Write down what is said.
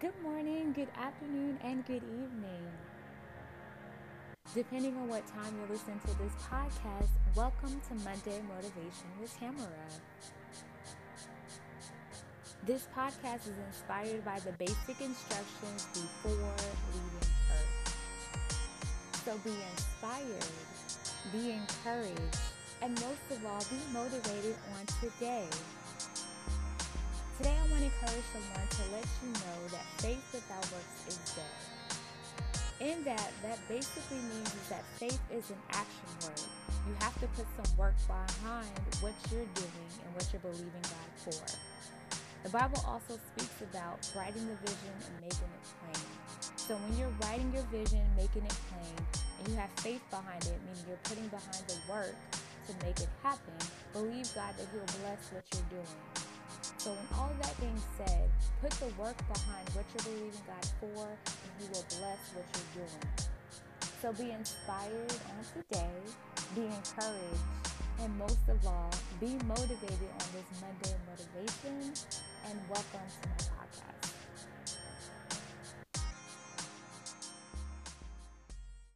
Good morning, good afternoon, and good evening. Depending on what time you listen to this podcast, welcome to Monday Motivation with Tamara. This podcast is inspired by the basic instructions before leaving Earth. So be inspired, be encouraged, and most of all, be motivated on today. Encourage someone to let you know that faith without works is dead. In that, that basically means is that faith is an action word. You have to put some work behind what you're doing and what you're believing God for. The Bible also speaks about writing the vision and making it plain. So when you're writing your vision, making it plain, and you have faith behind it, meaning you're putting behind the work to make it happen, believe God that He'll bless what you're doing. So, when all that being said, put the work behind what you're believing God for, and He will bless what you're doing. So, be inspired on today, be encouraged, and most of all, be motivated on this Monday motivation. And welcome to my